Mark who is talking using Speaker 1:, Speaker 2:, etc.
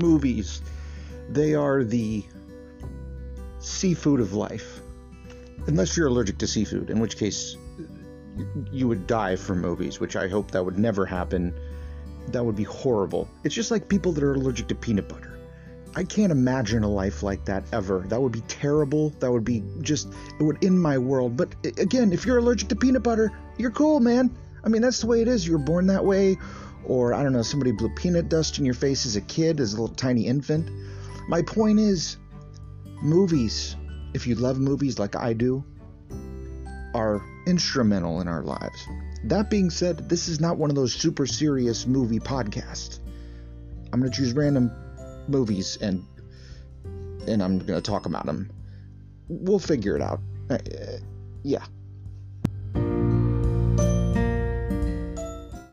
Speaker 1: movies. They are the seafood of life. Unless you're allergic to seafood, in which case you would die from movies, which I hope that would never happen. That would be horrible. It's just like people that are allergic to peanut butter. I can't imagine a life like that ever. That would be terrible. That would be just, it would end my world. But again, if you're allergic to peanut butter, you're cool, man. I mean, that's the way it is. You're born that way. Or, I don't know, somebody blew peanut dust in your face as a kid, as a little tiny infant. My point is, movies, if you love movies like I do, are instrumental in our lives. That being said, this is not one of those super serious movie podcasts. I'm going to choose random movies and and I'm going to talk about them. We'll figure it out. Uh, yeah.